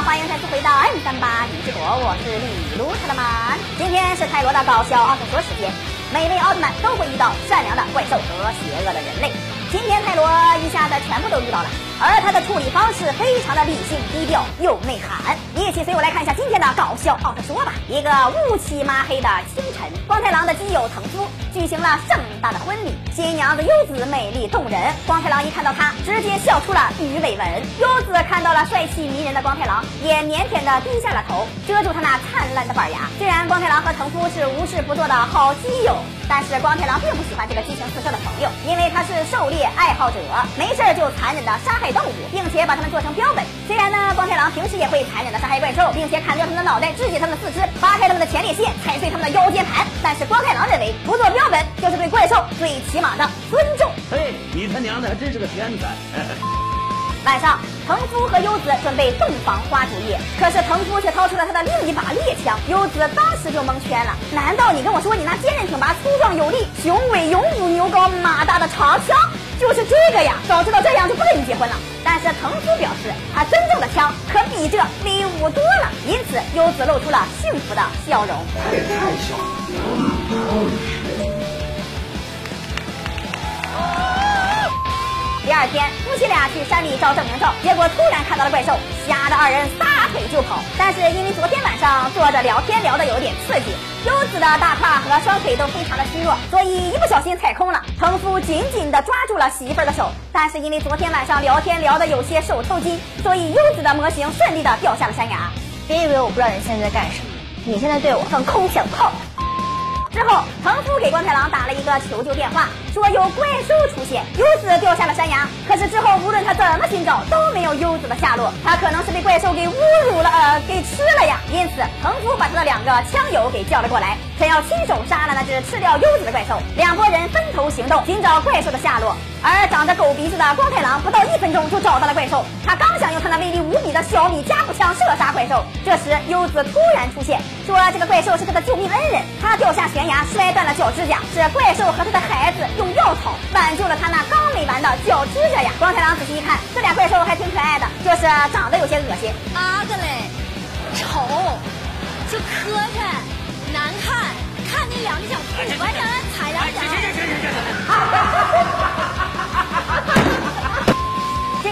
欢迎再次回到 M 三八李之国，我是李卢特曼。今天是泰罗的搞笑奥特说时间，每位奥特曼都会遇到善良的怪兽和邪恶的人类。今天泰罗一下子全部都遇到了，而他的处理方式非常的理性低调又内涵。一起随我来看一下今天的搞笑奥特说吧。一个乌漆麻黑的清晨，光太郎的基友藤夫举行了盛大的婚礼，新娘子优子美丽动人。光太郎一看到她，直接笑出了鱼尾纹。优子看到了帅气迷人的光太郎，也腼腆的低下了头，遮住他那灿烂的板牙。虽然光太郎和藤夫是无事不做的好基友。但是光太郎并不喜欢这个激情四射的朋友，因为他是狩猎爱好者，没事就残忍的杀害动物，并且把它们做成标本。虽然呢，光太郎平时也会残忍的杀害怪兽，并且砍掉他们的脑袋，肢解他们的四肢，扒开他们的前列腺，踩碎他们的腰间盘。但是光太郎认为，不做标本就是对怪兽最起码的尊重。嘿，你他娘的还真是个天才！晚上，藤夫和优子准备洞房花烛夜，可是藤夫却掏出了他的另一把猎枪，优子当时就蒙圈了。难道你跟我说你那坚韧挺拔、粗壮有力、雄伟勇武、牛高马大的长枪就是这个呀？早知道这样就不跟你结婚了。但是藤夫表示，他真正的枪可比这威武多了，因此优子露出了幸福的笑容。他也太小了。第二天，夫妻俩去山里照证明照，结果突然看到了怪兽，吓得二人撒腿就跑。但是因为昨天晚上坐着聊天聊的有点刺激，优子的大胯和双腿都非常的虚弱，所以一不小心踩空了。藤夫紧紧的抓住了媳妇儿的手，但是因为昨天晚上聊天聊的有些手抽筋，所以优子的模型顺利的掉下了山崖。别以为我不知道你现在在干什么，你现在对我放空想炮。之后，藤夫给光太郎打了一个求救电话，说有怪兽出现，优子掉下了山崖。可是之后，无论他怎么寻找，都没有优子的下落。他可能是被怪兽给侮辱了，呃，给吃了呀。因此，藤夫把他的两个枪友给叫了过来，想要亲手杀了那只吃掉优子的怪兽。两拨人分头行动，寻找怪兽的下落。而长着狗鼻子的光太郎不到一分钟就找到了怪兽，他刚想用他那威力无比的小米加步枪射杀怪兽，这时优子突然出现，说这个怪兽是他的救命恩人，他掉下悬崖摔断了脚指甲，是怪兽和他的孩子用药草挽救了他那刚没完的脚指甲呀。光太郎仔细一看，这俩怪兽还挺可爱的，就是长得有些恶心。啊个嘞，丑，就磕碜，难看，看你两脚土，完让人踩两脚。行行行行行。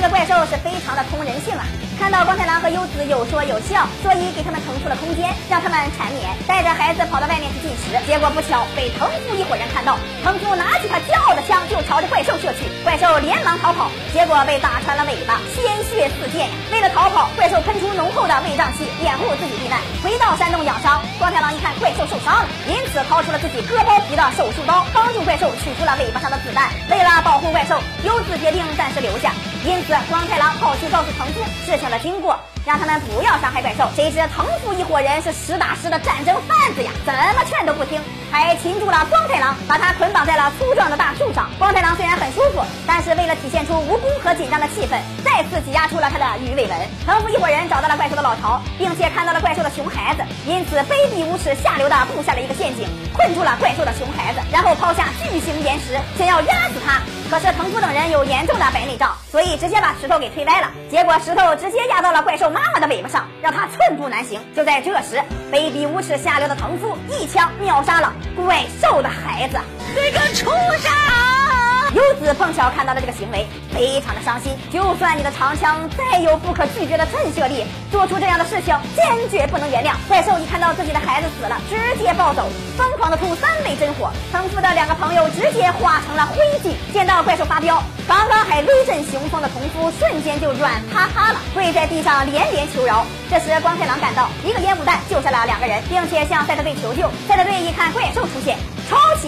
这个怪兽是非常的通人性啊！看到光太郎和优子有说有笑，所以给他们腾出了空间，让他们缠绵，带着孩子跑到外面去进食。结果不巧被藤夫一伙人看到，藤夫拿起他骄傲的枪就朝着怪兽射去，怪兽连忙逃跑，结果被打穿了尾巴，鲜血四溅呀！为了逃跑，怪兽喷出浓厚的胃胀气，掩护自己避难，回到山洞养伤。光太郎一看怪兽受伤了，因此掏出了自己割包皮的手术刀，帮助怪兽取出了尾巴上的子弹。为了保护怪兽，优子决定暂时留下。因此，光太郎跑去告诉藤夫事情的经过，让他们不要伤害怪兽。谁知藤夫一伙人是实打实的战争贩子呀，怎么劝都不听，还擒住了光太郎，把他捆绑在了粗壮的大树上。光太郎虽然很舒服，但是为了体现出无辜和紧张的气氛，再次挤压出了他的鱼尾纹。藤夫一伙人找到了怪兽的老巢，并且看到了怪兽的熊孩子，因此卑鄙无耻、下流的布下了一个陷阱，困住了怪兽的熊孩子，然后抛下巨型岩石，想要压死他。可是藤夫等人有严重的白内障，所以直接把石头给推歪了。结果石头直接压到了怪兽妈妈的尾巴上，让他寸步难行。就在这时，卑鄙无耻、下流的藤夫一枪秒杀了怪兽的孩子。这个畜生！优子碰巧看到了这个行为，非常的伤心。就算你的长枪再有不可拒绝的震慑力，做出这样的事情坚决不能原谅。怪兽一看到自己的孩子死了，直接暴走，疯狂的吐三昧真火。曾夫的两个朋友直接化成了灰烬。见到怪兽发飙，刚刚还威震雄风的屠夫瞬间就软趴趴了，跪在地上连连求饶。这时光太郎赶到，一个烟雾弹救下了两个人，并且向赛特队求救。赛特队一看怪兽出现。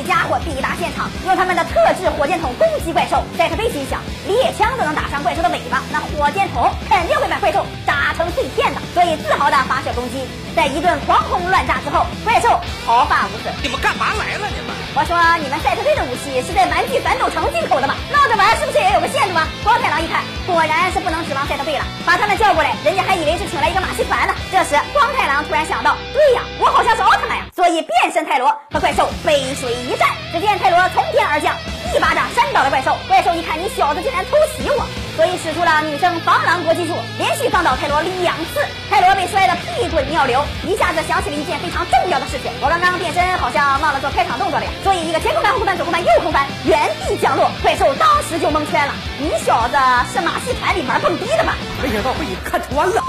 家伙抵达现场，用他们的特制火箭筒攻击怪兽。赛特飞心想，猎枪都能打伤怪兽的尾巴，那火箭筒肯定会把怪兽炸成碎片的，所以自豪的发射攻击。在一顿狂轰乱炸之后，怪兽毫发无损。你们干嘛来了？你们？我说你们赛特队的武器是在玩具反斗城进口的吗？闹着玩是不是也有个限度啊？光太郎一看，果然是不能指望赛特队了，把他们叫过来，人家还以为是请来一个马戏团。这时光太郎突然想到，对呀，我好像是奥特曼呀，所以变身泰罗和怪兽背水一战。只见泰罗从天而降，一巴掌扇倒了怪兽。怪兽一看，你小子竟然偷袭我！所以使出了女生防狼搏击术，连续放倒泰罗两次。泰罗被摔得屁滚尿流，一下子想起了一件非常重要的事情：我刚刚变身好像忘了做开场动作了呀。所以一个前空翻、后空翻、左空翻、右空翻，原地降落。怪兽当时就蒙圈了，你小子是马戏团里玩蹦迪的吧？没想到被你看穿了。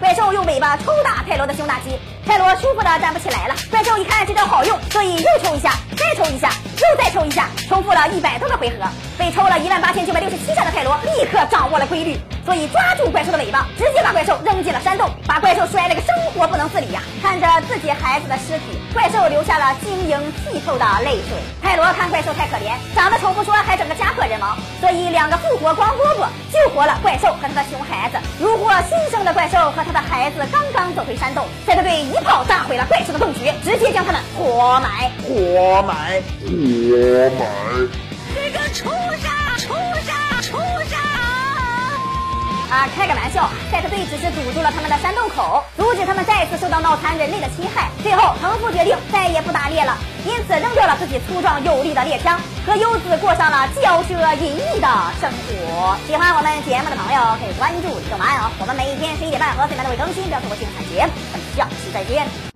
怪兽用尾巴抽打泰罗的胸大肌，泰罗舒服的站不起来了。怪兽一看这招好用，所以又抽一下，再抽一下，又再抽一下，重复了一百多个回合。被抽了一万八千九百六十七下的泰罗立刻掌握了规律，所以抓住怪兽的尾巴，直接把怪兽扔进了山洞，把怪兽摔了个生活不能自理呀！看着自己孩子的尸体，怪兽流下了晶莹剔透的泪水。泰罗看怪兽太可怜，长得丑不说，还整个家破人亡，所以两个复活光饽饽救活了怪兽和他的熊孩子。如获新生的怪兽和他的孩子刚刚走回山洞，赛特队一炮炸毁了怪兽的洞穴，直接将他们活埋。活埋，活埋。这个畜生，畜生，畜生！啊，开个玩笑，赛特队只是堵住了他们的山洞口，阻止他们再次受到脑残人类的侵害。最后，藤夫决定再也不打猎了，因此扔掉了自己粗壮有力的猎枪，和优子过上了骄奢淫逸的生活。喜欢我们节目的朋友可以关注动漫哦，我们每天十一点半和最慢都会更新，不要错过精彩节目。咱们下期再见。